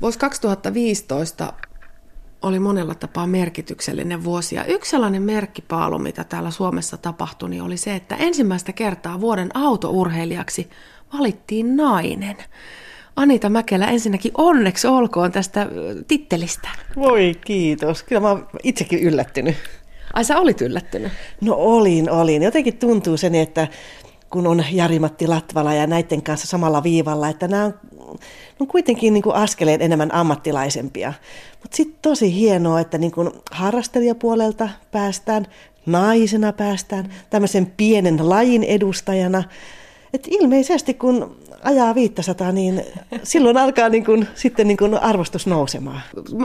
Vuosi 2015 oli monella tapaa merkityksellinen vuosi. Ja yksi sellainen merkkipaalu, mitä täällä Suomessa tapahtui, niin oli se, että ensimmäistä kertaa vuoden autourheilijaksi valittiin nainen. Anita Mäkelä, ensinnäkin onneksi olkoon tästä tittelistä. Voi kiitos. Kyllä mä oon itsekin yllättynyt. Ai sä olit yllättynyt? No olin, olin. Jotenkin tuntuu sen, että kun on Jari-Matti Latvala ja näiden kanssa samalla viivalla, että nämä on, on kuitenkin niin kuin askeleen enemmän ammattilaisempia. Mutta sitten tosi hienoa, että niin kuin harrastelijapuolelta päästään, naisena päästään, tämmöisen pienen lajin edustajana. Et ilmeisesti kun ajaa 500, niin silloin alkaa niin kuin, sitten niin kuin arvostus nousemaan.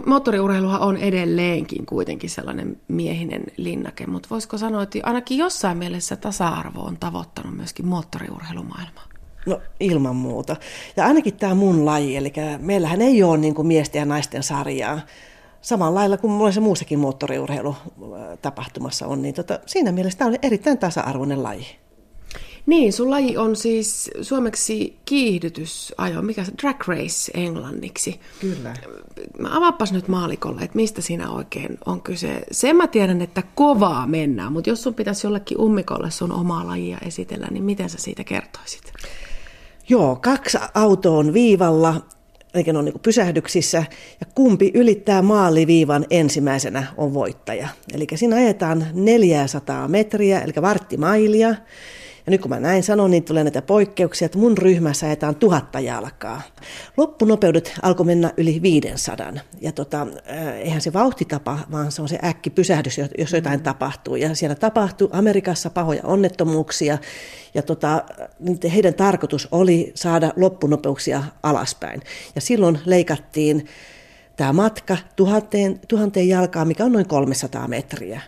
Moottoriurheiluhan on edelleenkin kuitenkin sellainen miehinen linnake, mutta voisiko sanoa, että ainakin jossain mielessä tasa-arvo on tavoittanut myöskin moottoriurheilumaailmaa? No ilman muuta. Ja ainakin tämä mun laji, eli meillähän ei ole niin kuin miesten ja naisten sarjaa. Samalla lailla kuin monessa muussakin moottoriurheilu tapahtumassa on, niin tota, siinä mielessä tämä on erittäin tasa-arvoinen laji. Niin, sun laji on siis suomeksi kiihdytysajo, mikä se drag race englanniksi. Kyllä. Mä avaapas nyt maalikolle, että mistä siinä oikein on kyse. Sen mä tiedän, että kovaa mennään, mutta jos sun pitäisi jollekin ummikolle sun omaa lajia esitellä, niin miten sä siitä kertoisit? Joo, kaksi autoa on viivalla, eikä ne ole niin pysähdyksissä, ja kumpi ylittää maaliviivan ensimmäisenä on voittaja. Eli siinä ajetaan 400 metriä, eli varttimailia, ja nyt kun mä näin sanon, niin tulee näitä poikkeuksia, että mun ryhmässä ajetaan tuhatta jalkaa. Loppunopeudet alkoi mennä yli 500. Ja tota, äh, eihän se vauhtitapa, vaan se on se äkki pysähdys, jos jotain tapahtuu. Ja siellä tapahtui Amerikassa pahoja onnettomuuksia. Ja tota, heidän tarkoitus oli saada loppunopeuksia alaspäin. Ja silloin leikattiin tämä matka tuhanteen, tuhanteen jalkaa, mikä on noin 300 metriä.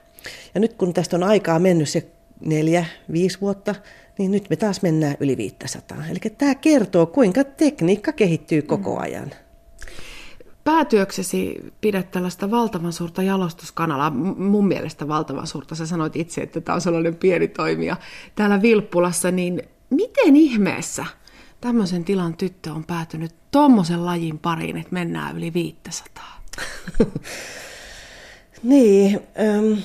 Ja nyt kun tästä on aikaa mennyt se neljä, viisi vuotta, niin nyt me taas mennään yli 500. Eli tämä kertoo, kuinka tekniikka kehittyy koko mm. ajan. Päätyöksesi pidät tällaista valtavan suurta jalostuskanalaa, mun mielestä valtavan suurta. Sä sanoit itse, että tämä on sellainen pieni toimija täällä Vilppulassa, niin miten ihmeessä tämmöisen tilan tyttö on päätynyt tuommoisen lajin pariin, että mennään yli 500? niin, ähm,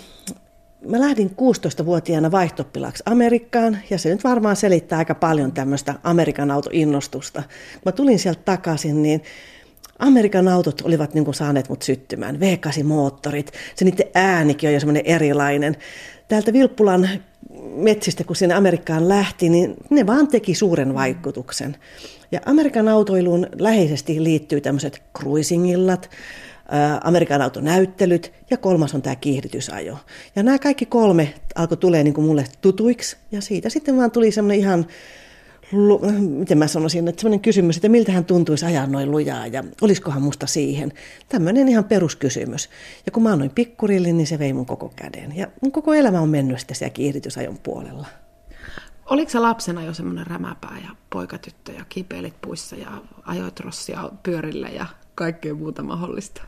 mä lähdin 16-vuotiaana vaihtoppilaaksi Amerikkaan, ja se nyt varmaan selittää aika paljon tämmöistä Amerikan autoinnostusta. Kun mä tulin sieltä takaisin, niin Amerikan autot olivat niin saaneet mut syttymään. V8-moottorit, se niiden äänikin on jo semmoinen erilainen. Täältä Vilppulan metsistä, kun sinne Amerikkaan lähti, niin ne vaan teki suuren vaikutuksen. Ja Amerikan autoiluun läheisesti liittyy tämmöiset cruisingillat, Amerikan autonäyttelyt ja kolmas on tämä kiihdytysajo. Ja nämä kaikki kolme alkoi tulee niin kuin mulle tutuiksi ja siitä sitten vaan tuli semmoinen ihan miten mä sanoisin, että semmoinen kysymys, että miltä hän tuntuisi ajaa noin lujaa ja olisikohan musta siihen. Tämmöinen ihan peruskysymys. Ja kun mä annoin pikkurillin, niin se vei mun koko käden. Ja mun koko elämä on mennyt sitten siellä kiihdytysajon puolella. Oliko se lapsena jo semmoinen rämäpää ja poikatyttö ja kipeilit puissa ja ajoit rossia pyörillä ja kaikkea muuta mahdollista?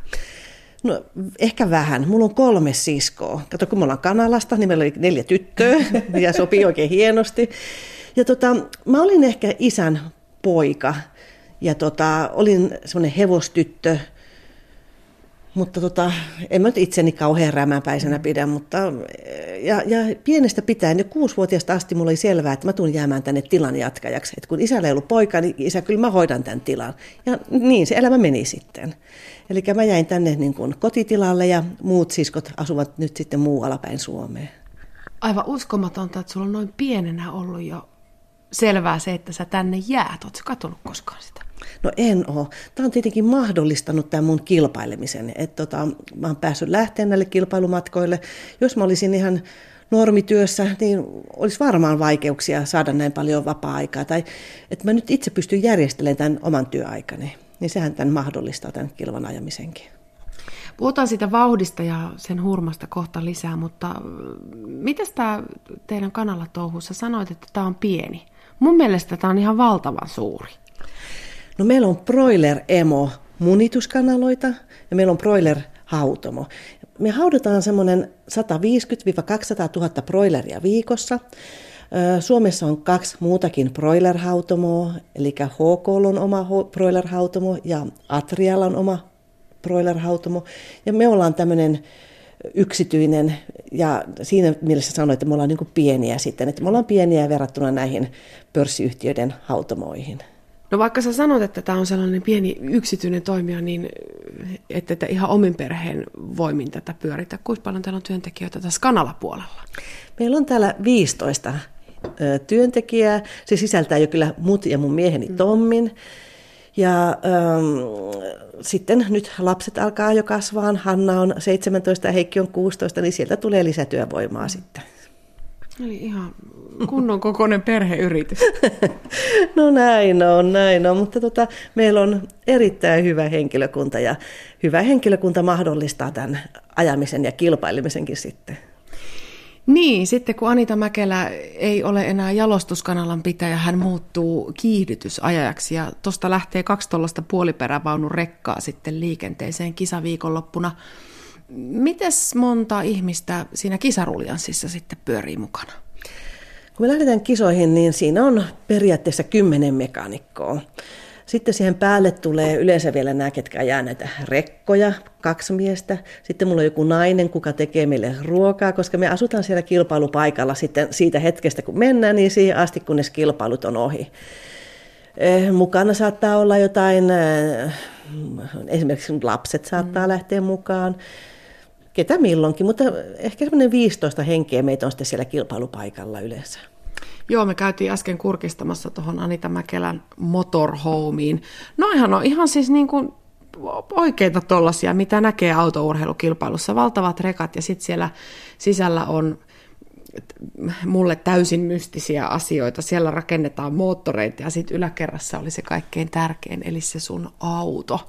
No ehkä vähän. Mulla on kolme siskoa. Kato, kun me ollaan Kanalasta, niin meillä oli neljä tyttöä ja sopii oikein hienosti. Ja tota, mä olin ehkä isän poika ja tota, olin semmoinen hevostyttö, mutta tota, en mä nyt itseni kauhean rämäpäisenä pidä, mutta ja, ja pienestä pitäen jo kuusivuotiaasta asti mulla oli selvää, että mä tuun jäämään tänne tilan jatkajaksi. Että kun isällä ei ollut poika, niin isä, kyllä mä hoidan tämän tilan. Ja niin se elämä meni sitten. Eli mä jäin tänne niin kuin kotitilalle ja muut siskot asuvat nyt sitten muualla päin Suomeen. Aivan uskomatonta, että sulla on noin pienenä ollut jo selvää se, että sä tänne jäät. Oletko katsonut koskaan sitä? No en ole. Tämä on tietenkin mahdollistanut tämän mun kilpailemisen. Että tota, mä oon päässyt lähtemään näille kilpailumatkoille. Jos mä olisin ihan normityössä, niin olisi varmaan vaikeuksia saada näin paljon vapaa-aikaa. Tai että mä nyt itse pystyn järjestelemään tämän oman työaikani. Niin sehän tämän mahdollistaa tämän kilvan ajamisenkin. Puhutaan siitä vauhdista ja sen hurmasta kohta lisää, mutta miten tämä teidän kanalla touhussa sanoit, että tämä on pieni? Mun mielestä tämä on ihan valtavan suuri. No meillä on broiler emo munituskanaloita ja meillä on broiler hautomo. Me haudataan semmoinen 150-200 000 broileria viikossa. Suomessa on kaksi muutakin broilerhautomoa, eli HK on oma broilerhautomo ja Atrialla on oma broilerhautomo. Ja me ollaan tämmöinen yksityinen ja siinä mielessä sanoin, että me ollaan niin pieniä sitten, että me ollaan pieniä verrattuna näihin pörssiyhtiöiden hautomoihin. No vaikka sä sanot, että tämä on sellainen pieni yksityinen toimija, niin että te ihan omin perheen voimin tätä pyöritä. Kuinka paljon teillä on työntekijöitä tässä kanalapuolella? Meillä on täällä 15 työntekijää. Se sisältää jo kyllä mut ja mun mieheni mm. Tommin. Ja ähm, sitten nyt lapset alkaa jo kasvaa. Hanna on 17 ja Heikki on 16, niin sieltä tulee lisätyövoimaa mm. sitten. Eli ihan kunnon kokoinen perheyritys. no näin on, näin on, mutta tota, meillä on erittäin hyvä henkilökunta ja hyvä henkilökunta mahdollistaa tämän ajamisen ja kilpailemisenkin sitten. Niin, sitten kun Anita Mäkelä ei ole enää jalostuskanalan pitäjä, hän muuttuu kiihdytysajajaksi ja tuosta lähtee kaksi tuollaista puoliperävaunun rekkaa sitten liikenteeseen kisaviikonloppuna. Mites monta ihmistä siinä kisaruljanssissa sitten pyörii mukana? Kun me lähdetään kisoihin, niin siinä on periaatteessa kymmenen mekanikkoa. Sitten siihen päälle tulee yleensä vielä nämä, ketkä ajaa näitä rekkoja, kaksi miestä. Sitten mulla on joku nainen, kuka tekee meille ruokaa, koska me asutaan siellä kilpailupaikalla sitten siitä hetkestä, kun mennään, niin siihen asti, kunnes kilpailut on ohi. Eh, mukana saattaa olla jotain, eh, esimerkiksi lapset saattaa mm. lähteä mukaan, ketä milloinkin, mutta ehkä semmoinen 15 henkeä meitä on sitten siellä kilpailupaikalla yleensä. Joo, me käytiin äsken kurkistamassa tuohon Anita Mäkelän motorhomeen. No ihan on ihan siis niin kuin oikeita tollasia, mitä näkee autourheilukilpailussa. Valtavat rekat ja sitten siellä sisällä on mulle täysin mystisiä asioita. Siellä rakennetaan moottoreita ja sitten yläkerrassa oli se kaikkein tärkein, eli se sun auto.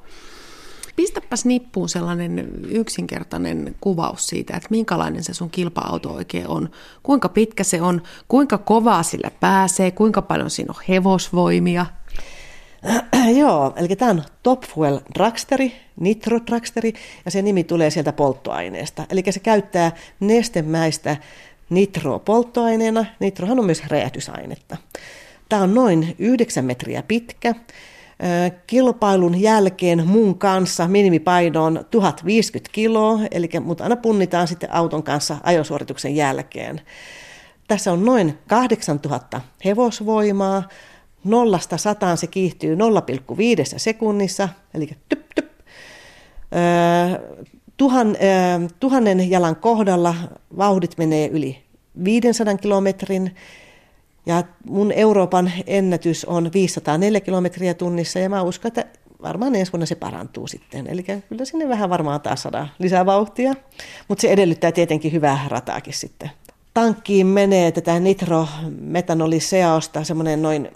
Pistäpäs nippuun sellainen yksinkertainen kuvaus siitä, että minkälainen se sun kilpa-auto oikein on. Kuinka pitkä se on, kuinka kovaa sillä pääsee, kuinka paljon siinä on hevosvoimia. Joo, eli tämä on Top Fuel Dragsteri, Nitro Dragsteri, ja se nimi tulee sieltä polttoaineesta. Eli se käyttää nestemäistä nitroa polttoaineena. Nitrohan on myös räjähdysainetta. Tämä on noin 9 metriä pitkä kilpailun jälkeen mun kanssa minimipaino on 1050 kiloa, eli mut aina punnitaan sitten auton kanssa ajosuorituksen jälkeen. Tässä on noin 8000 hevosvoimaa, nollasta sataan se kiihtyy 0,5 sekunnissa, eli typ, typ. Tuhan, tuhannen jalan kohdalla vauhdit menee yli 500 kilometrin, ja mun Euroopan ennätys on 504 kilometriä tunnissa ja mä uskon, että varmaan ensi vuonna se parantuu sitten. Eli kyllä sinne vähän varmaan taas saadaan lisää vauhtia, mutta se edellyttää tietenkin hyvää rataakin sitten. Tankkiin menee tätä nitrometanoliseosta semmoinen noin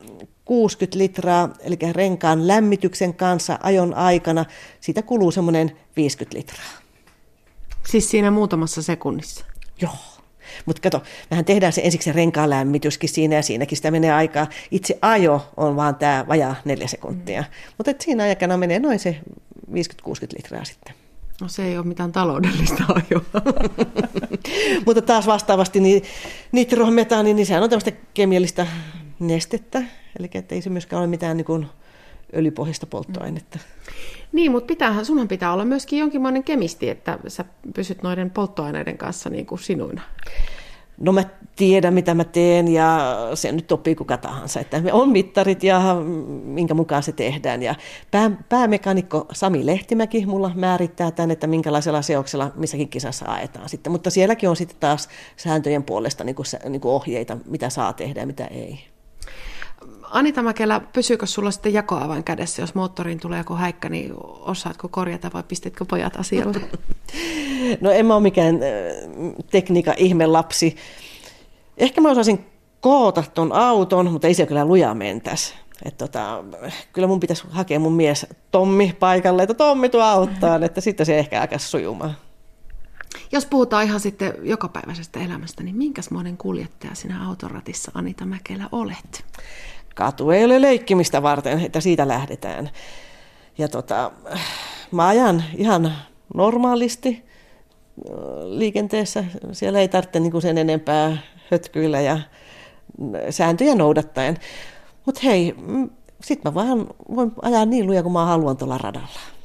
60 litraa, eli renkaan lämmityksen kanssa ajon aikana, siitä kuluu semmoinen 50 litraa. Siis siinä muutamassa sekunnissa? Joo. Mutta kato, mehän tehdään se ensiksi renkaan lämmityskin siinä ja siinäkin sitä menee aikaa. Itse ajo on vaan tämä vajaa neljä sekuntia. Mm. Mutta siinä aikana menee noin se 50-60 litraa sitten. No se ei ole mitään taloudellista ajoa. Mutta taas vastaavasti niin nitrometaani, niin sehän on tämmöistä kemiallista nestettä. Eli ei se myöskään ole mitään niin kuin öljypohjaista polttoainetta. Mm. Niin, mutta pitäähän, sunhan pitää olla myöskin jonkinlainen kemisti, että sä pysyt noiden polttoaineiden kanssa niin kuin sinuina. No mä tiedän, mitä mä teen ja se nyt oppii kuka tahansa. Että me on mittarit ja minkä mukaan se tehdään. Ja pää, päämekanikko Sami Lehtimäki mulla määrittää tämän, että minkälaisella seoksella missäkin kisassa aetaan sitten. Mutta sielläkin on sitten taas sääntöjen puolesta niin kuin, niin kuin ohjeita, mitä saa tehdä ja mitä ei. Anita Mäkelä, pysyykö sulla sitten jakoavain kädessä, jos moottoriin tulee joku häikkä, niin osaatko korjata vai pistitkö pojat asialle? No en mä ole mikään tekniikan ihmelapsi. Ehkä mä osaisin koota ton auton, mutta ei se kyllä lujaa mentäisi. Et tota, kyllä mun pitäisi hakea mun mies Tommi paikalle, että Tommi tuo auttaa, että sitten se ehkä alkaa sujumaan. Jos puhutaan ihan sitten jokapäiväisestä elämästä, niin minkäsmoinen kuljettaja sinä autoratissa Anita Mäkelä olet? Katu ei ole leikkimistä varten, että siitä lähdetään. Ja tota, mä ajan ihan normaalisti liikenteessä. Siellä ei tarvitse niin sen enempää hötkyillä ja sääntöjä noudattaen. Mutta hei, mm, sitten mä vaan voin ajaa niin luja kuin mä haluan tuolla radalla.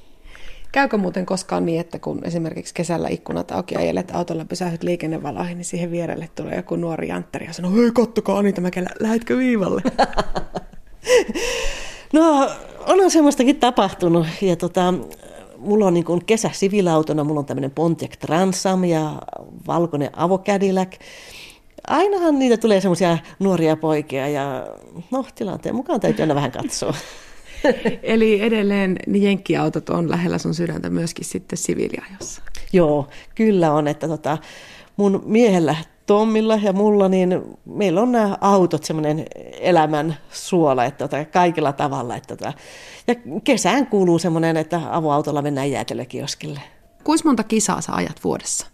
Käykö muuten koskaan niin, että kun esimerkiksi kesällä ikkunat auki ajelet autolla pysähyt liikennevaloihin, niin siihen vierelle tulee joku nuori jantteri ja sanoo, hei kattokaa Anita Mäkelä, lähetkö viivalle? no, on semmoistakin tapahtunut. Ja tota, mulla on niin kuin kesä sivilautona, mulla on tämmöinen Pontiac Transam ja valkoinen avokädilläk. Ainahan niitä tulee semmoisia nuoria poikia ja no tilanteen mukaan täytyy aina vähän katsoa. Eli edelleen ne jenkkiautot on lähellä sun sydäntä myöskin sitten siviiliajossa. Joo, kyllä on. Että tota, mun miehellä Tommilla ja mulla, niin meillä on nämä autot semmoinen elämän suola, että tota, kaikilla tavalla. Että tota, ja kesään kuuluu semmoinen, että avoautolla mennään jäätelökioskille. Kuinka monta kisaa sä ajat vuodessa?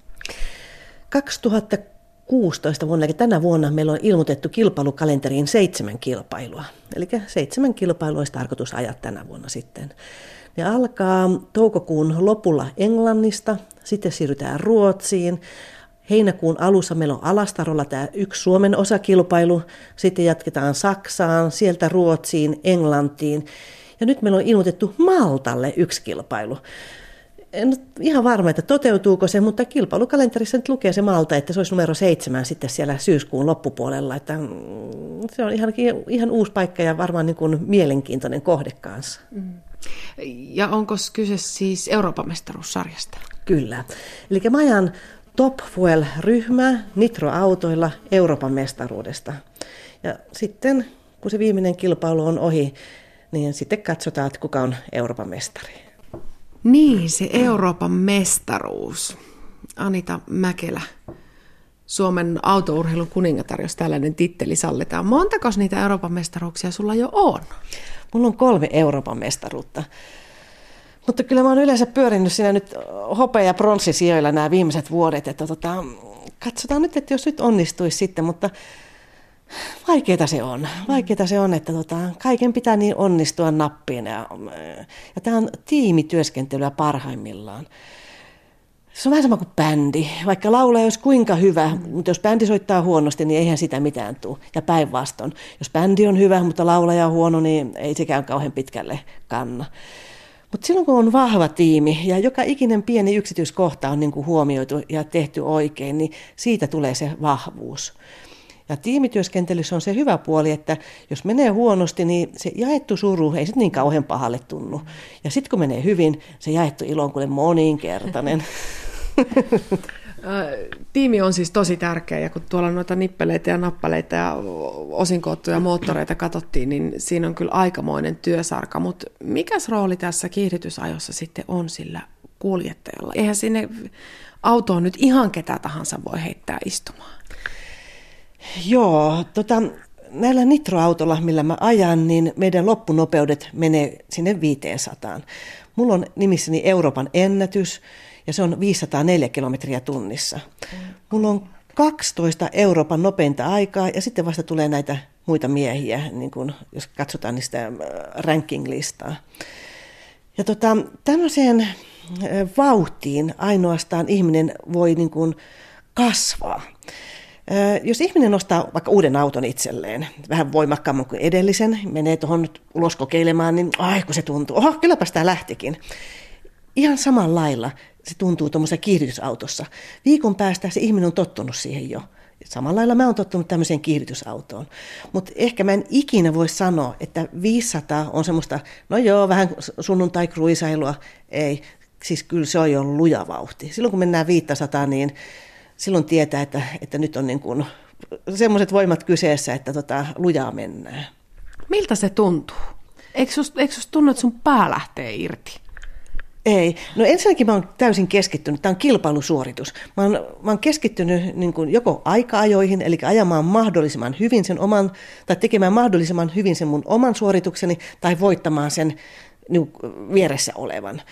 2016 vuonna, eli tänä vuonna meillä on ilmoitettu kilpailukalenteriin seitsemän kilpailua. Eli seitsemän kilpailua olisi tarkoitus ajaa tänä vuonna sitten. Ne alkaa toukokuun lopulla Englannista, sitten siirrytään Ruotsiin, Heinäkuun alussa meillä on Alastarolla tämä yksi Suomen osakilpailu, sitten jatketaan Saksaan, sieltä Ruotsiin, Englantiin ja nyt meillä on ilmoitettu Maltalle yksi kilpailu. En ihan varma, että toteutuuko se, mutta kilpailukalenterissa nyt lukee se Malta, että se olisi numero seitsemän sitten siellä syyskuun loppupuolella. Että mm, se on ihan, ihan uusi paikka ja varmaan niin kuin mielenkiintoinen kohde kanssa. Mm. Ja onko kyse siis Euroopan mestaruussarjasta? Kyllä. Eli mä ajan Top Fuel-ryhmää Nitro-autoilla Euroopan mestaruudesta. Ja sitten, kun se viimeinen kilpailu on ohi, niin sitten katsotaan, että kuka on Euroopan mestari. Niin, se Euroopan mestaruus. Anita Mäkelä, Suomen autourheilun kuningatar, jos tällainen titteli sallitaan. Montako niitä Euroopan mestaruuksia sulla jo on? Mulla on kolme Euroopan mestaruutta. Mutta kyllä mä oon yleensä pyörinyt siinä nyt hopea- ja pronssisijoilla nämä viimeiset vuodet, että tota, katsotaan nyt, että jos nyt onnistuisi sitten, mutta vaikeita se on. Vaikeita se on, että tota, kaiken pitää niin onnistua nappiin. Ja, ja tämä on tiimityöskentelyä parhaimmillaan. Se on vähän sama kuin bändi. Vaikka laulaja olisi kuinka hyvä, mutta jos bändi soittaa huonosti, niin eihän sitä mitään tule. Ja päinvastoin. Jos bändi on hyvä, mutta laulaja on huono, niin ei sekään kauhean pitkälle kanna. Mutta silloin kun on vahva tiimi ja joka ikinen pieni yksityiskohta on niin kuin huomioitu ja tehty oikein, niin siitä tulee se vahvuus. Ja tiimityöskentelyssä on se hyvä puoli, että jos menee huonosti, niin se jaettu suru ei sitten niin kauhean pahalle tunnu. Ja sitten kun menee hyvin, se jaettu ilo on kuule moninkertainen. Tiimi on siis tosi tärkeä ja kun tuolla noita nippeleitä ja nappaleita ja osinkoottuja moottoreita katsottiin, niin siinä on kyllä aikamoinen työsarka. Mutta mikäs rooli tässä kiihdytysajossa sitten on sillä kuljettajalla? Eihän sinne autoon nyt ihan ketä tahansa voi heittää istumaan. Joo, tota, näillä nitroautolla, millä mä ajan, niin meidän loppunopeudet menee sinne 500. Mulla on nimissäni Euroopan ennätys, ja se on 504 kilometriä tunnissa. Mulla on 12 Euroopan nopeinta aikaa ja sitten vasta tulee näitä muita miehiä, niin kun, jos katsotaan niistä äh, ranking-listaa. Ja tota, tämmöiseen äh, vauhtiin ainoastaan ihminen voi niin kuin kasvaa. Jos ihminen nostaa vaikka uuden auton itselleen, vähän voimakkaamman kuin edellisen, menee tuohon ulos kokeilemaan, niin ai kun se tuntuu, oho, kylläpä sitä lähtikin. Ihan samalla lailla se tuntuu tuommoisessa kiihdytysautossa. Viikon päästä se ihminen on tottunut siihen jo. Samalla lailla mä oon tottunut tämmöiseen kiihdytysautoon. Mutta ehkä mä en ikinä voi sanoa, että 500 on semmoista, no joo, vähän sunnuntai-kruisailua. Ei, siis kyllä se on jo luja vauhti. Silloin kun mennään 500, niin silloin tietää, että, että nyt on niin kuin semmoiset voimat kyseessä, että tota, lujaa mennään. Miltä se tuntuu? Eikö susta, eikö susta tunnu, että sun pää lähtee irti? Ei. No ensinnäkin mä oon täysin keskittynyt. Tämä on kilpailusuoritus. Mä oon, mä oon keskittynyt niin kuin joko aika-ajoihin, eli ajamaan mahdollisimman hyvin sen oman, tai tekemään mahdollisimman hyvin sen mun oman suoritukseni, tai voittamaan sen niin vieressä olevan.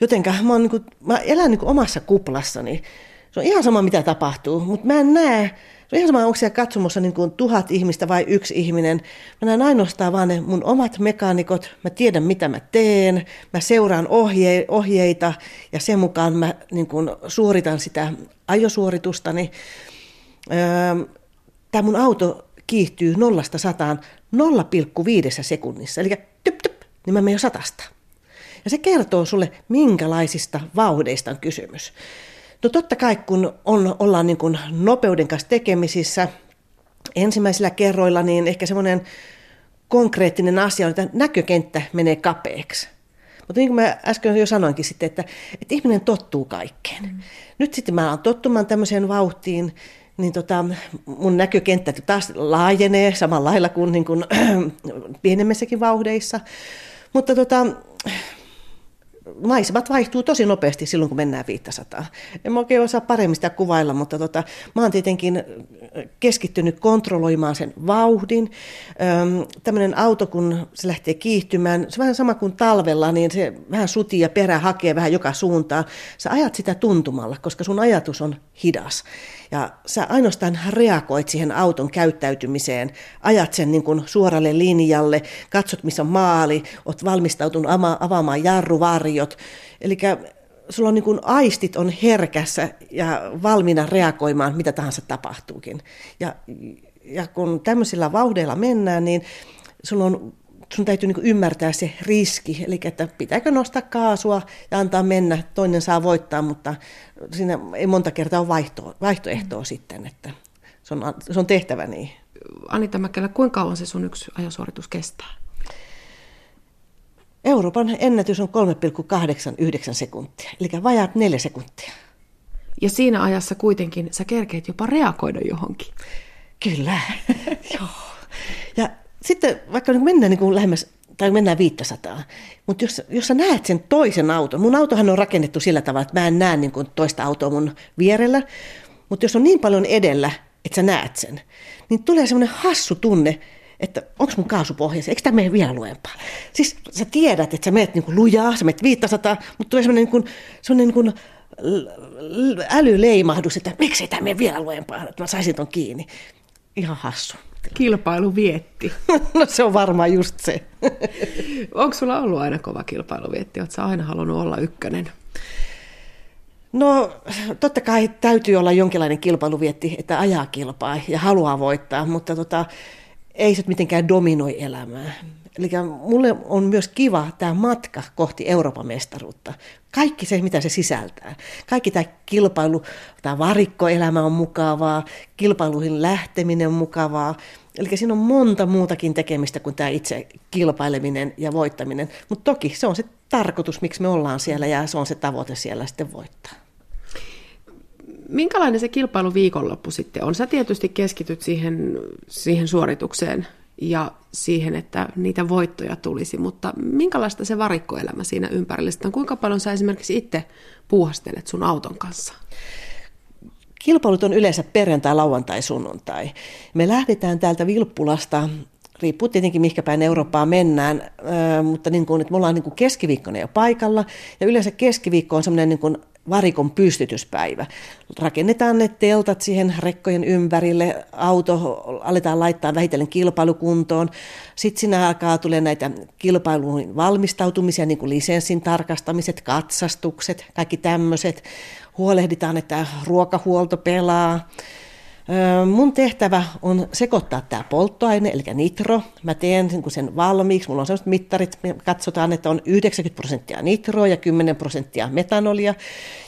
Jotenka mä, oon, niin kuin, mä elän niin kuin omassa kuplassani. Se on ihan sama, mitä tapahtuu, mutta mä en näe, se on ihan sama, onko siellä katsomossa niin kuin tuhat ihmistä vai yksi ihminen. Mä näen ainoastaan vaan ne mun omat mekaanikot, mä tiedän mitä mä teen, mä seuraan ohje, ohjeita ja sen mukaan mä niin kuin suoritan sitä ajosuoritustani. Öö, Tämä mun auto kiihtyy 0-100 0,5 sekunnissa. Eli typ, typ, niin mä menen jo satasta. Ja se kertoo sulle, minkälaisista vauhdeista on kysymys. No totta kai, kun on, ollaan niin kuin nopeuden kanssa tekemisissä ensimmäisillä kerroilla, niin ehkä semmoinen konkreettinen asia on, että näkökenttä menee kapeaksi. Mutta niin kuin mä äsken jo sanoinkin sitten, että, että ihminen tottuu kaikkeen. Mm. Nyt sitten mä alan tottumaan tämmöiseen vauhtiin, niin tota, mun näkökenttä taas laajenee samalla lailla kuin, niin kuin pienemmissäkin vauhdeissa. Mutta tota, maisemat vaihtuu tosi nopeasti silloin, kun mennään 500. En oikein osaa paremmin sitä kuvailla, mutta tota, mä oon tietenkin keskittynyt kontrolloimaan sen vauhdin. Tämmöinen auto, kun se lähtee kiihtymään, se on vähän sama kuin talvella, niin se vähän sutii ja perä hakee vähän joka suuntaan. Sä ajat sitä tuntumalla, koska sun ajatus on hidas. Ja sä ainoastaan reagoit siihen auton käyttäytymiseen, ajat sen niin kuin suoralle linjalle, katsot missä on maali, oot valmistautunut avaamaan jarruvarjot. Eli sulla on niin kuin aistit on herkässä ja valmiina reagoimaan, mitä tahansa tapahtuukin. Ja, ja kun tämmöisillä vauhdeilla mennään, niin sulla on sun täytyy niin ymmärtää se riski, eli että pitääkö nostaa kaasua ja antaa mennä, toinen saa voittaa, mutta siinä ei monta kertaa ole vaihto, vaihtoehtoa mm. sitten, että se on, se on tehtävä niin. Anita Mäkelä, kuinka kauan se sun yksi ajosuoritus kestää? Euroopan ennätys on 3,89 sekuntia, eli vajaat neljä sekuntia. Ja siinä ajassa kuitenkin sä kerkeet jopa reagoida johonkin. Kyllä, joo. Sitten vaikka nyt mennään niin kuin lähemmäs tai mennään 500. Mutta jos, jos sä näet sen toisen auton, mun autohan on rakennettu sillä tavalla, että mä en näe niin toista autoa mun vierellä, mutta jos on niin paljon edellä, että sä näet sen, niin tulee semmoinen hassu tunne, että onko mun kaasupohjassa, eikö tämä mene vielä luempaa? Siis sä tiedät, että sä menet niin kuin lujaa, sä menet 500, mutta tulee semmoinen, niin semmoinen niin älyleimahdus, että miksei tämä mene vielä luempaa, että mä saisin ton kiinni. Ihan hassu. Kilpailu vietti. no se on varmaan just se. Onko sulla ollut aina kova kilpailuvietti? Oletko aina halunnut olla ykkönen? No totta kai täytyy olla jonkinlainen kilpailuvietti, että ajaa kilpaa ja haluaa voittaa, mutta tota, ei se mitenkään dominoi elämää. Eli mulle on myös kiva tämä matka kohti Euroopan mestaruutta. Kaikki se, mitä se sisältää. Kaikki tämä kilpailu, tämä varikkoelämä on mukavaa, kilpailuihin lähteminen on mukavaa. Eli siinä on monta muutakin tekemistä kuin tämä itse kilpaileminen ja voittaminen. Mutta toki se on se tarkoitus, miksi me ollaan siellä ja se on se tavoite siellä sitten voittaa. Minkälainen se kilpailu viikonloppu sitten on? Sä tietysti keskityt siihen, siihen suoritukseen ja siihen, että niitä voittoja tulisi, mutta minkälaista se varikkoelämä siinä ympärillä on? Kuinka paljon sä esimerkiksi itse puuhastelet sun auton kanssa? Kilpailut on yleensä perjantai, lauantai, sunnuntai. Me lähdetään täältä Vilppulasta riippuu tietenkin mihinkä päin Eurooppaa mennään, mutta niin kuin, että me ollaan niin kuin keskiviikkona jo paikalla, ja yleensä keskiviikko on semmoinen niin kuin varikon pystytyspäivä. Rakennetaan ne teltat siihen rekkojen ympärille, auto aletaan laittaa vähitellen kilpailukuntoon. Sitten siinä alkaa tulee näitä kilpailuihin valmistautumisia, niin kuin lisenssin tarkastamiset, katsastukset, kaikki tämmöiset. Huolehditaan, että ruokahuolto pelaa. Mun tehtävä on sekoittaa tämä polttoaine, eli nitro. Mä teen sen valmiiksi. Mulla on sellaiset mittarit, me katsotaan, että on 90 prosenttia nitroa ja 10 prosenttia metanolia.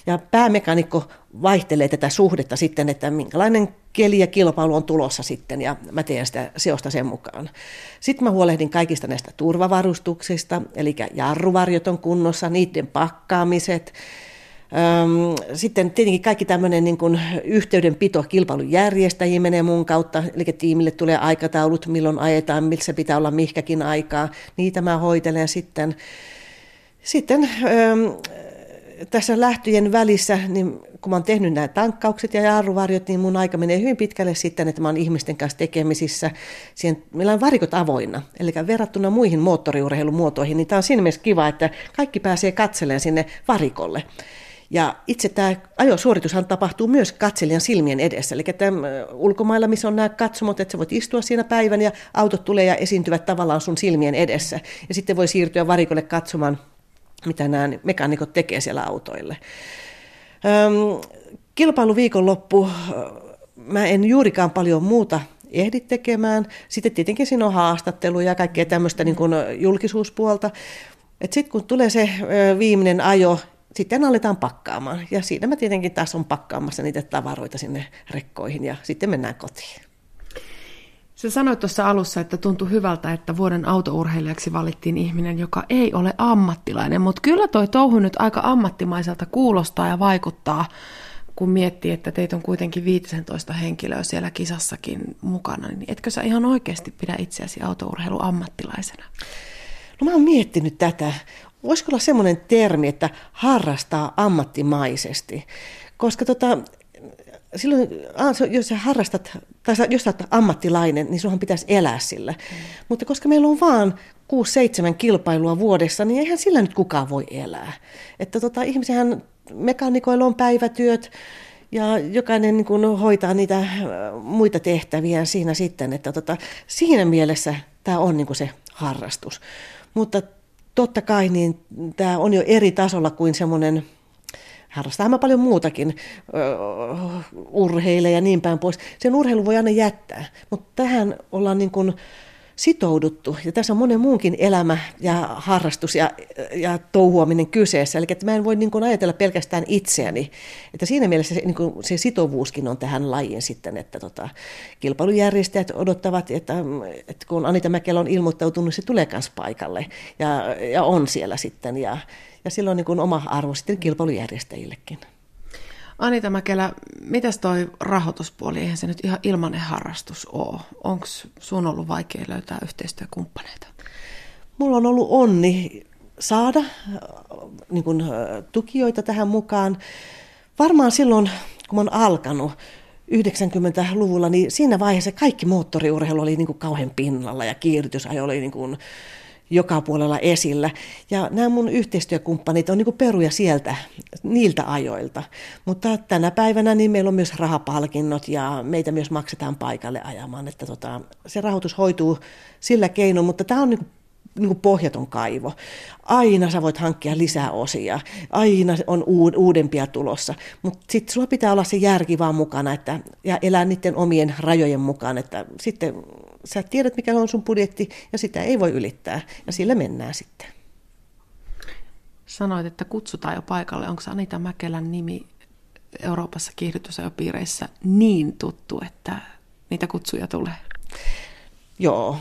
Ja päämekanikko vaihtelee tätä suhdetta sitten, että minkälainen keli ja kilpailu on tulossa sitten, ja mä teen sitä seosta sen mukaan. Sitten mä huolehdin kaikista näistä turvavarustuksista, eli jarruvarjot on kunnossa, niiden pakkaamiset, sitten tietenkin kaikki tämmöinen niin kuin yhteydenpito kilpailujärjestäjiin menee mun kautta, eli tiimille tulee aikataulut, milloin ajetaan, missä pitää olla mihkäkin aikaa. Niitä mä hoitelen sitten. Sitten tässä lähtöjen välissä, niin kun mä oon tehnyt nämä tankkaukset ja jarruvarjot, niin mun aika menee hyvin pitkälle sitten, että mä oon ihmisten kanssa tekemisissä. Siihen, meillä on varikot avoinna, eli verrattuna muihin moottoriurheilumuotoihin, niin tämä on siinä mielessä kiva, että kaikki pääsee katselemaan sinne varikolle. Ja itse tämä ajosuoritushan tapahtuu myös katselijan silmien edessä. Eli tämä ulkomailla, missä on nämä katsomot, että sä voit istua siinä päivän ja autot tulee ja esiintyvät tavallaan sun silmien edessä. Ja sitten voi siirtyä varikolle katsomaan, mitä nämä mekaanikot tekee siellä autoille. Öm, kilpailuviikonloppu, mä en juurikaan paljon muuta ehdit tekemään. Sitten tietenkin siinä on haastatteluja ja kaikkea tämmöistä niin kuin julkisuuspuolta. Sitten kun tulee se viimeinen ajo, sitten aletaan pakkaamaan. Ja siinä mä tietenkin taas on pakkaamassa niitä tavaroita sinne rekkoihin ja sitten mennään kotiin. Sä sanoit tuossa alussa, että tuntui hyvältä, että vuoden autourheilijaksi valittiin ihminen, joka ei ole ammattilainen, mutta kyllä toi touhu nyt aika ammattimaiselta kuulostaa ja vaikuttaa, kun miettii, että teitä on kuitenkin 15 henkilöä siellä kisassakin mukana, niin etkö sä ihan oikeasti pidä itseäsi autourheiluammattilaisena? No mä oon miettinyt tätä. Voisiko olla semmoinen termi, että harrastaa ammattimaisesti? Koska tota, silloin, jos sä harrastat, tai jos sä oot ammattilainen, niin sunhan pitäisi elää sillä. Mm. Mutta koska meillä on vaan 6-7 kilpailua vuodessa, niin eihän sillä nyt kukaan voi elää. Että tota, ihmisihän, mekanikoilla on päivätyöt, ja jokainen niin kuin hoitaa niitä äh, muita tehtäviä siinä sitten, että tota, siinä mielessä tämä on niin se harrastus. Mutta totta kai niin tämä on jo eri tasolla kuin semmoinen harrastaa mä paljon muutakin, urheile ja niin päin pois. Sen urheilu voi aina jättää, mutta tähän ollaan niin kuin sitouduttu. Ja tässä on monen muunkin elämä ja harrastus ja, ja touhuaminen kyseessä. Eli että mä en voi niin kuin ajatella pelkästään itseäni. Että siinä mielessä se, niin kuin se sitovuuskin on tähän lajiin sitten, että tota, kilpailujärjestäjät odottavat, että, että kun Anita Mäkelä on ilmoittautunut, se tulee myös paikalle ja, ja on siellä sitten. Ja, ja silloin niin kuin oma arvo sitten kilpailujärjestäjillekin. Anita Mäkelä, mitäs toi rahoituspuoli? Eihän se nyt ihan ilmanen harrastus ole. Onko sun ollut vaikea löytää yhteistyökumppaneita? Mulla on ollut onni saada äh, niin kuin, äh, tukijoita tähän mukaan. Varmaan silloin, kun mä oon alkanut 90-luvulla, niin siinä vaiheessa kaikki moottoriurheilu oli niin kuin kauhean pinnalla ja kiihdytysajo oli niin kuin joka puolella esillä. Ja nämä mun yhteistyökumppanit on niin peruja sieltä, niiltä ajoilta. Mutta tänä päivänä niin meillä on myös rahapalkinnot ja meitä myös maksetaan paikalle ajamaan. Että tota, se rahoitus hoituu sillä keinoin, mutta tämä on niin niin kuin pohjaton kaivo. Aina sä voit hankkia lisää osia, aina on uudempia tulossa, mutta sitten sulla pitää olla se järki vaan mukana että, ja elää niiden omien rajojen mukaan, että sitten sä tiedät mikä on sun budjetti ja sitä ei voi ylittää ja sillä mennään sitten. Sanoit, että kutsutaan jo paikalle. Onko Anita Mäkelän nimi Euroopassa kiihdytysajopiireissä niin tuttu, että niitä kutsuja tulee? Joo,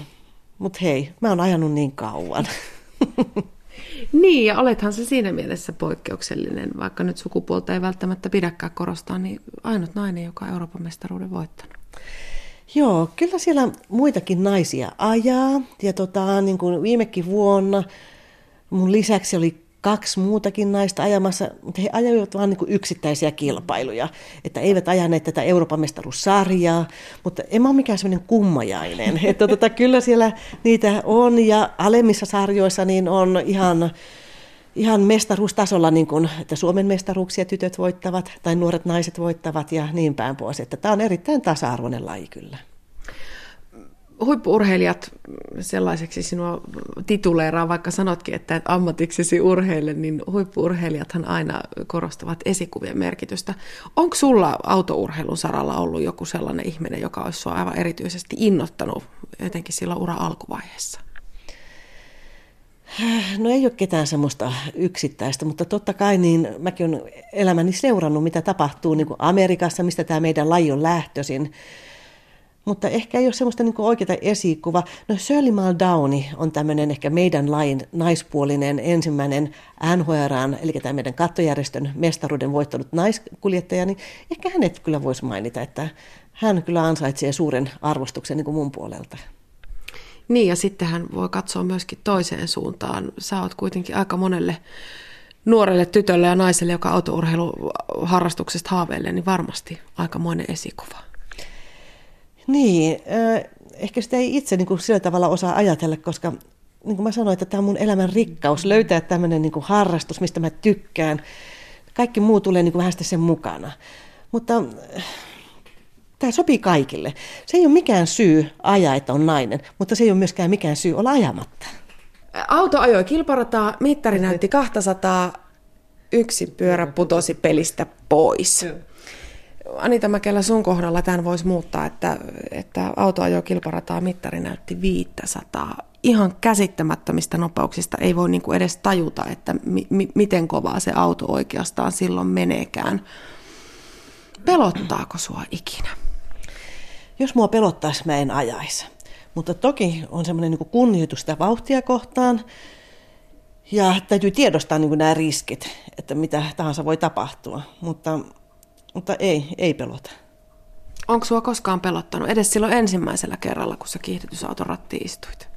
mutta hei, mä oon ajanut niin kauan. niin, ja olethan se siinä mielessä poikkeuksellinen, vaikka nyt sukupuolta ei välttämättä pidäkään korostaa, niin ainut nainen, joka on Euroopan mestaruuden voittanut. Joo, kyllä siellä muitakin naisia ajaa. Ja tota, niin kuin viimekin vuonna mun lisäksi oli kaksi muutakin naista ajamassa, mutta he ajoivat vain niin yksittäisiä kilpailuja, että eivät ajaneet tätä Euroopan mestaruussarjaa, mutta en mä ole mikään sellainen kummajainen, että tota, kyllä siellä niitä on ja alemmissa sarjoissa niin on ihan, ihan mestaruustasolla, niin kuin, että Suomen mestaruuksia tytöt voittavat tai nuoret naiset voittavat ja niin päin pois, että tämä on erittäin tasa-arvoinen laji kyllä huippuurheilijat sellaiseksi sinua tituleeraa, vaikka sanotkin, että et ammatiksesi urheille, niin huippuurheilijathan aina korostavat esikuvien merkitystä. Onko sulla autourheilun saralla ollut joku sellainen ihminen, joka olisi sinua aivan erityisesti innottanut jotenkin silloin ura alkuvaiheessa? No ei ole ketään semmoista yksittäistä, mutta totta kai niin mäkin olen elämäni seurannut, mitä tapahtuu niin kuin Amerikassa, mistä tämä meidän laji on lähtöisin mutta ehkä ei ole semmoista niin oikeaa esikuva. No Shirley Maldowni on tämmöinen ehkä meidän lain naispuolinen ensimmäinen NHRan, eli tämä meidän kattojärjestön mestaruuden voittanut naiskuljettaja, niin ehkä hänet kyllä voisi mainita, että hän kyllä ansaitsee suuren arvostuksen niin kuin mun puolelta. Niin, ja sitten hän voi katsoa myöskin toiseen suuntaan. Sä oot kuitenkin aika monelle nuorelle tytölle ja naiselle, joka autourheiluharrastuksesta haaveilee, niin varmasti aikamoinen esikuva. Niin, ehkä sitä ei itse niin kuin sillä tavalla osaa ajatella, koska niin kuin mä sanoin, että tämä on mun elämän rikkaus, löytää tämmöinen niin kuin harrastus, mistä mä tykkään. Kaikki muu tulee niin kuin vähän sen mukana. Mutta tämä sopii kaikille. Se ei ole mikään syy ajaa, että on nainen, mutta se ei ole myöskään mikään syy olla ajamatta. Auto ajoi kilparataa, mittari näytti 200, yksi pyörä putosi pelistä pois. Anita Mäkelä, sun kohdalla tämän voisi muuttaa, että, että autoajo kilparataa mittari näytti 500. Ihan käsittämättömistä nopeuksista ei voi niin kuin edes tajuta, että mi- mi- miten kovaa se auto oikeastaan silloin meneekään. Pelottaako sua ikinä? Jos mua pelottaisi, mä en ajaisi. Mutta toki on semmoinen niin kunnioitus sitä vauhtia kohtaan. Ja täytyy tiedostaa niin nämä riskit, että mitä tahansa voi tapahtua. Mutta, mutta ei, ei pelota. Onko sua koskaan pelottanut edes silloin ensimmäisellä kerralla, kun sä kiihdytysauton rattiin istuit?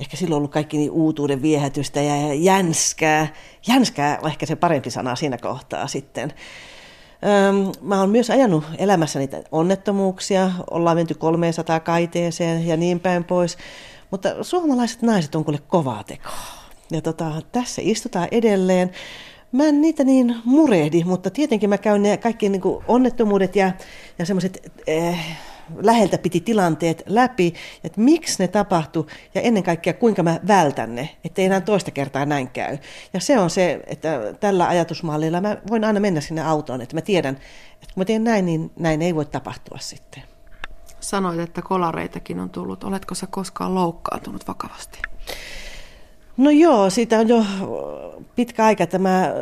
Ehkä silloin ollut kaikki niin uutuuden viehätystä ja jänskää. Jänskää on ehkä se parempi sana siinä kohtaa sitten. Mä oon myös ajanut elämässä niitä onnettomuuksia, ollaan menty 300 kaiteeseen ja niin päin pois, mutta suomalaiset naiset on kuule kovaa tekoa. Ja tota, tässä istutaan edelleen. Mä en niitä niin murehdi, mutta tietenkin mä käyn ne kaikki niin onnettomuudet ja, ja semmoiset eh, läheltä piti tilanteet läpi, että miksi ne tapahtui ja ennen kaikkea kuinka mä vältän ne, ettei enää toista kertaa näin käy. Ja se on se, että tällä ajatusmallilla mä voin aina mennä sinne autoon, että mä tiedän, että kun mä teen näin, niin näin ei voi tapahtua sitten. Sanoit, että kolareitakin on tullut. Oletko sä koskaan loukkaantunut vakavasti? No joo, siitä on jo pitkä aika, että mä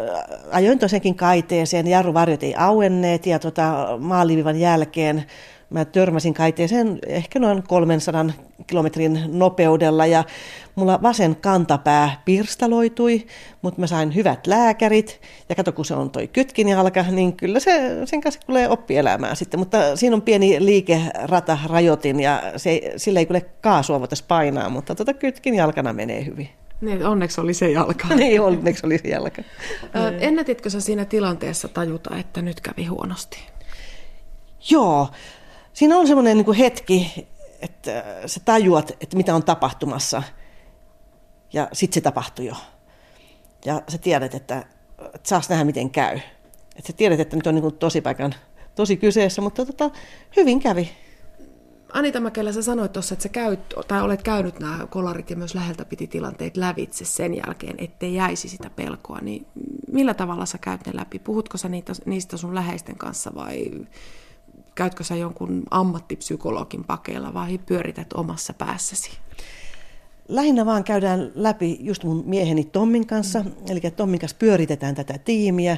ajoin tosiaankin kaiteeseen, jarruvarjot ei auenneet ja tota, maalivivan jälkeen mä törmäsin kaiteeseen ehkä noin 300 kilometrin nopeudella ja mulla vasen kantapää pirstaloitui, mutta mä sain hyvät lääkärit ja kato kun se on toi kytkin jalka, niin kyllä se, sen kanssa tulee oppielämään sitten, mutta siinä on pieni liikerata rajoitin ja se, sillä ei kyllä kaasua voitaisiin painaa, mutta tota kytkin jalkana menee hyvin. Niin, onneksi oli se jalka. niin, onneksi oli se jalka. Ennätitkö sä siinä tilanteessa tajuta, että nyt kävi huonosti? Joo, siinä on semmoinen niin hetki, että sä tajuat, että mitä on tapahtumassa. Ja sitten se tapahtui jo. Ja sä tiedät, että, että saas nähdä, miten käy. Että sä tiedät, että nyt on niin tosi paikan tosi kyseessä, mutta tota, hyvin kävi. Anita Mäkelä, sä sanoit tuossa, että sä käyt, tai olet käynyt nämä kolarit ja myös läheltä piti tilanteet lävitse sen jälkeen, ettei jäisi sitä pelkoa. Niin millä tavalla sä käyt ne läpi? Puhutko sä niitä, niistä sun läheisten kanssa vai käytkö sä jonkun ammattipsykologin pakeilla vai pyörität omassa päässäsi? Lähinnä vaan käydään läpi just mun mieheni Tommin kanssa, mm. eli Tommin kanssa pyöritetään tätä tiimiä,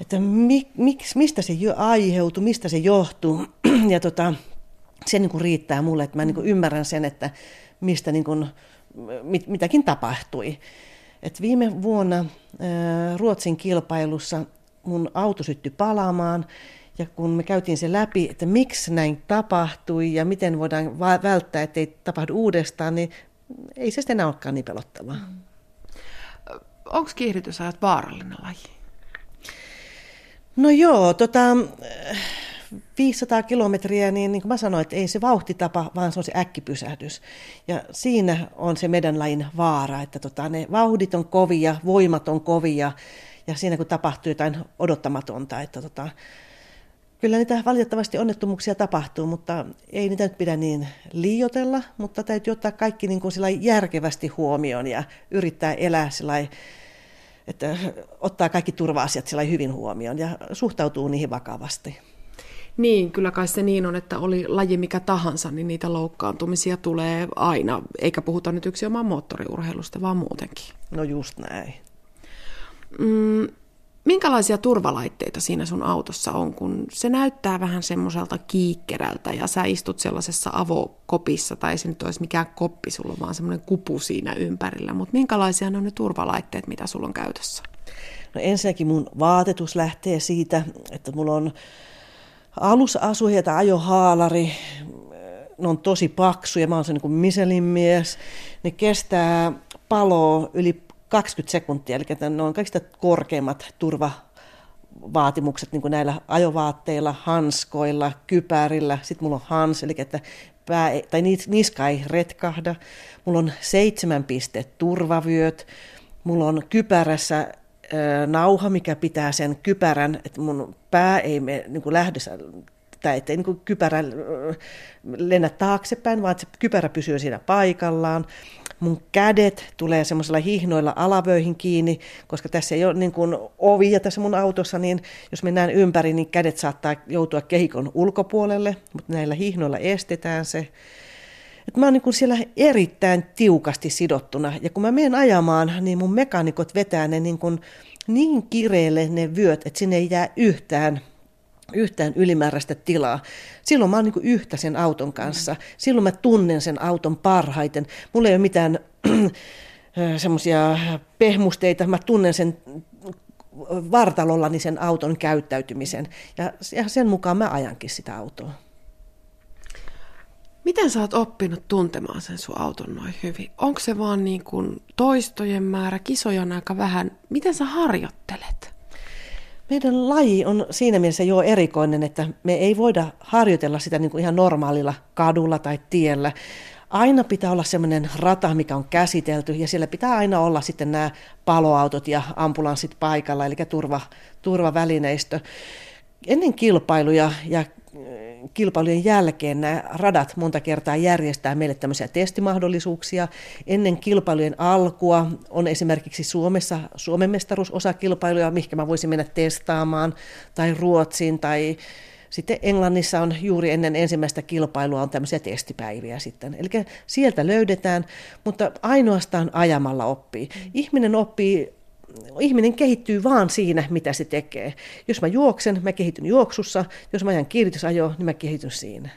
että mi, miksi, mistä se aiheutuu, mistä se johtuu. ja tota, se niin kuin riittää mulle, että mä niin kuin ymmärrän sen, että mistä niin kuin, mit, mitäkin tapahtui. Et viime vuonna Ruotsin kilpailussa mun auto syttyi palaamaan ja kun me käytiin se läpi, että miksi näin tapahtui ja miten voidaan välttää, ettei tapahdu uudestaan, niin ei se sitten enää olekaan niin pelottavaa. Mm. Onko kiihdytysajat vaarallinen laji? No joo, tota, 500 kilometriä, niin, niin kuin mä sanoin, että ei se vauhtitapa, vaan se on se äkkipysähdys. Ja siinä on se meidän lajin vaara, että tota, ne vauhdit on kovia, voimat on kovia, ja siinä kun tapahtuu jotain odottamatonta, että tota, Kyllä niitä valitettavasti onnettomuuksia tapahtuu, mutta ei niitä nyt pidä niin liiotella, mutta täytyy ottaa kaikki niin kuin järkevästi huomioon ja yrittää elää sillä että ottaa kaikki turva-asiat hyvin huomioon ja suhtautuu niihin vakavasti. Niin, kyllä kai se niin on, että oli laji mikä tahansa, niin niitä loukkaantumisia tulee aina, eikä puhuta nyt yksi omaan moottoriurheilusta, vaan muutenkin. No just näin. Mm, Minkälaisia turvalaitteita siinä sun autossa on, kun se näyttää vähän semmoiselta kiikkerältä ja sä istut sellaisessa avokopissa, tai se nyt olisi mikään koppi, sulla vaan semmoinen kupu siinä ympärillä, mutta minkälaisia on ne turvalaitteet, mitä sulla on käytössä? No ensinnäkin mun vaatetus lähtee siitä, että mulla on alusasuja tai ajohaalari, ne on tosi paksuja, mä oon se niin Michelin mies, ne kestää paloa yli 20 sekuntia, eli ne on kaikista korkeimmat turvavaatimukset niin kuin näillä ajovaatteilla, hanskoilla, kypärillä. Sitten mulla on hans, eli että pää ei, tai niska ei retkahda. Mulla on seitsemän piste turvavyöt. Mulla on kypärässä nauha, mikä pitää sen kypärän, että mun pää ei mene niin kuin lähdössä tai ettei niin kypärä lennä taaksepäin, vaan että se kypärä pysyy siinä paikallaan. mun kädet tulee semmoisilla hihnoilla alavöihin kiinni, koska tässä ei ole niin kuin ovia tässä mun autossa, niin jos mennään ympäri, niin kädet saattaa joutua kehikon ulkopuolelle, mutta näillä hihnoilla estetään se. Et mä oon niin siellä erittäin tiukasti sidottuna, ja kun mä menen ajamaan, niin mun mekaanikot vetää ne niin, kuin niin kireelle ne vyöt, että sinne ei jää yhtään yhtään ylimääräistä tilaa. Silloin mä oon niin yhtä sen auton kanssa. Silloin mä tunnen sen auton parhaiten. Mulla ei ole mitään semmoisia pehmusteita. Mä tunnen sen vartalollani sen auton käyttäytymisen. Ja sen mukaan mä ajankin sitä autoa. Miten sä oot oppinut tuntemaan sen sun auton noin hyvin? Onko se vaan niin kuin toistojen määrä, kisoja on aika vähän? Miten sä harjoittelet? Meidän laji on siinä mielessä jo erikoinen, että me ei voida harjoitella sitä niin kuin ihan normaalilla kadulla tai tiellä. Aina pitää olla sellainen rata, mikä on käsitelty, ja siellä pitää aina olla sitten nämä paloautot ja ambulanssit paikalla, eli turva, turvavälineistö. Ennen kilpailuja ja kilpailujen jälkeen nämä radat monta kertaa järjestää meille tämmöisiä testimahdollisuuksia. Ennen kilpailujen alkua on esimerkiksi Suomessa Suomen mestaruusosakilpailuja, mihinkä mä voisin mennä testaamaan, tai Ruotsiin, tai sitten Englannissa on juuri ennen ensimmäistä kilpailua on tämmöisiä testipäiviä sitten. Eli sieltä löydetään, mutta ainoastaan ajamalla oppii. Ihminen oppii ihminen kehittyy vaan siinä, mitä se tekee. Jos mä juoksen, mä kehityn juoksussa. Jos mä ajan kiihdytysajoa, niin mä kehityn siinä.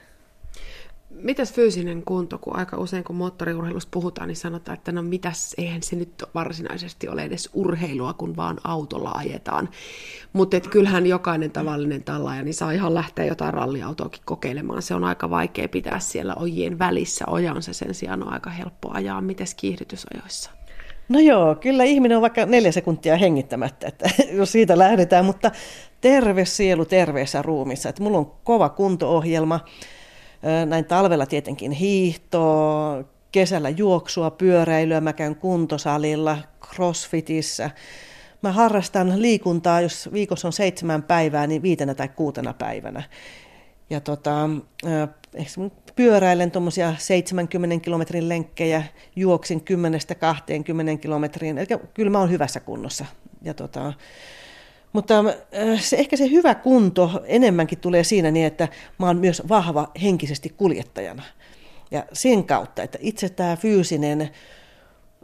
Mitäs fyysinen kunto, kun aika usein kun moottoriurheilusta puhutaan, niin sanotaan, että no mitäs, eihän se nyt varsinaisesti ole edes urheilua, kun vaan autolla ajetaan. Mutta kyllähän jokainen tavallinen tallaaja niin saa ihan lähteä jotain ralliautoakin kokeilemaan. Se on aika vaikea pitää siellä ojien välissä. Oja on se sen sijaan on aika helppo ajaa. Mites kiihdytysajoissa? No joo, kyllä ihminen on vaikka neljä sekuntia hengittämättä, että jos siitä lähdetään, mutta terve sielu terveessä ruumissa. Että mulla on kova kuntoohjelma, näin talvella tietenkin hiihtoa, kesällä juoksua, pyöräilyä, mä käyn kuntosalilla, crossfitissä. Mä harrastan liikuntaa, jos viikossa on seitsemän päivää, niin viitenä tai kuutena päivänä. Ja tota, pyöräilen tuommoisia 70 kilometrin lenkkejä, juoksin 10-20 kilometriin, eli kyllä mä oon hyvässä kunnossa. Ja tota, mutta äh, se, ehkä se hyvä kunto enemmänkin tulee siinä niin, että mä oon myös vahva henkisesti kuljettajana. Ja sen kautta, että itse tämä fyysinen,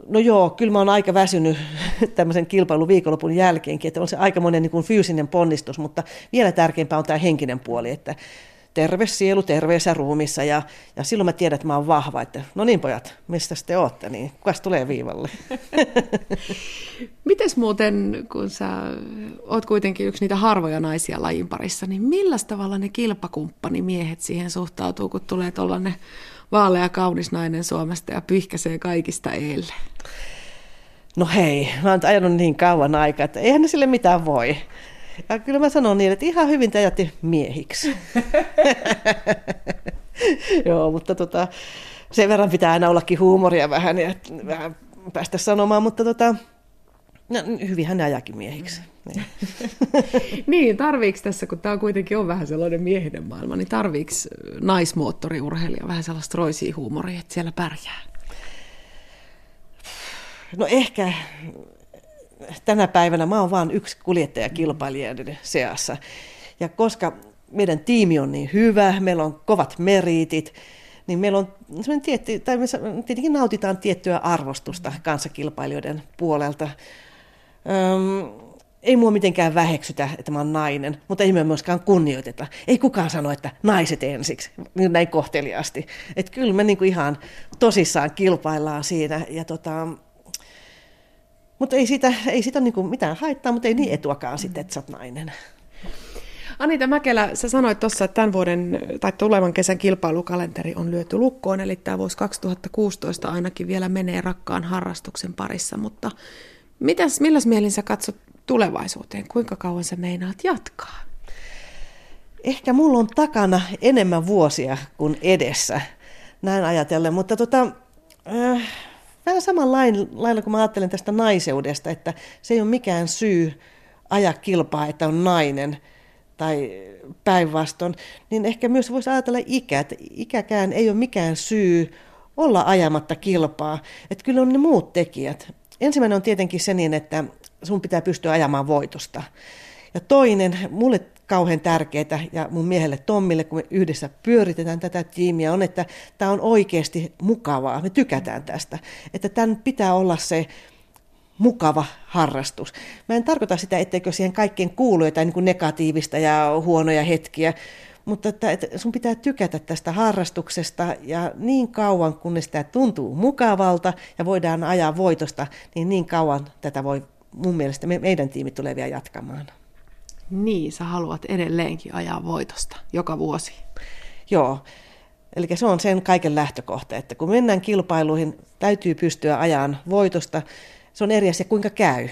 no joo, kyllä mä oon aika väsynyt tämmöisen kilpailun viikonlopun jälkeenkin, että on se aika monen niin fyysinen ponnistus, mutta vielä tärkeämpää on tämä henkinen puoli, että terve sielu terveessä ruumissa ja, ja silloin mä tiedän, että mä oon vahva, että no niin pojat, mistä te ootte, niin kukas tulee viivalle? Mites muuten, kun sä oot kuitenkin yksi niitä harvoja naisia lajin parissa, niin millä tavalla ne kilpakumppanimiehet siihen suhtautuu, kun tulee tuollainen vaalea kaunis nainen Suomesta ja pyyhkäsee kaikista eelle? No hei, mä oon ajanut niin kauan aikaa, että eihän ne sille mitään voi. Ja kyllä mä sanon niin, että ihan hyvin te ajatte miehiksi. Joo, mutta tota, sen verran pitää aina ollakin huumoria vähän ja vähän päästä sanomaan, mutta tota, no, hyvinhän ne ajakin miehiksi. Niin, niin tarviiko tässä, kun tämä kuitenkin on vähän sellainen miehinen maailma, niin tarviiko naismoottoriurheilija vähän sellaista roisia huumoria, että siellä pärjää? No ehkä tänä päivänä mä oon vain yksi kuljettaja kilpailijoiden seassa. Ja koska meidän tiimi on niin hyvä, meillä on kovat meriitit, niin meillä on tietty, tai me tietenkin nautitaan tiettyä arvostusta kanssakilpailijoiden puolelta. Öm, ei mua mitenkään väheksytä, että mä oon nainen, mutta ei me myöskään kunnioiteta. Ei kukaan sano, että naiset ensiksi, näin kohteliaasti. Että kyllä me niinku ihan tosissaan kilpaillaan siinä. Ja tota, mutta ei sitä, ei sitä niin mitään haittaa, mutta ei niin etuakaan sitten, että sä oot nainen. Anita Mäkelä, sä sanoit tuossa, että tämän vuoden tai tulevan kesän kilpailukalenteri on lyöty lukkoon, eli tämä vuosi 2016 ainakin vielä menee rakkaan harrastuksen parissa, mutta mitäs, milläs mielin sä katsot tulevaisuuteen? Kuinka kauan sä meinaat jatkaa? Ehkä mulla on takana enemmän vuosia kuin edessä, näin ajatellen, mutta tota, äh, vähän samalla lailla kuin mä ajattelen tästä naiseudesta, että se ei ole mikään syy ajaa kilpaa, että on nainen tai päinvastoin, niin ehkä myös voisi ajatella ikä, että ikäkään ei ole mikään syy olla ajamatta kilpaa. Että kyllä on ne muut tekijät. Ensimmäinen on tietenkin se niin, että sun pitää pystyä ajamaan voitosta. Ja toinen, mulle kauhean tärkeää ja mun miehelle Tommille, kun me yhdessä pyöritetään tätä tiimiä, on, että tämä on oikeasti mukavaa. Me tykätään tästä. Että tämän pitää olla se mukava harrastus. Mä en tarkoita sitä, etteikö siihen kaikkeen kuulu jotain niin kuin negatiivista ja huonoja hetkiä, mutta että, että sun pitää tykätä tästä harrastuksesta ja niin kauan, kunnes tämä tuntuu mukavalta ja voidaan ajaa voitosta, niin niin kauan tätä voi mun mielestä me, meidän tiimi tulee vielä jatkamaan. Niin, sä haluat edelleenkin ajaa voitosta joka vuosi. Joo, eli se on sen kaiken lähtökohta, että kun mennään kilpailuihin, täytyy pystyä ajan voitosta. Se on eri asia, kuinka käy.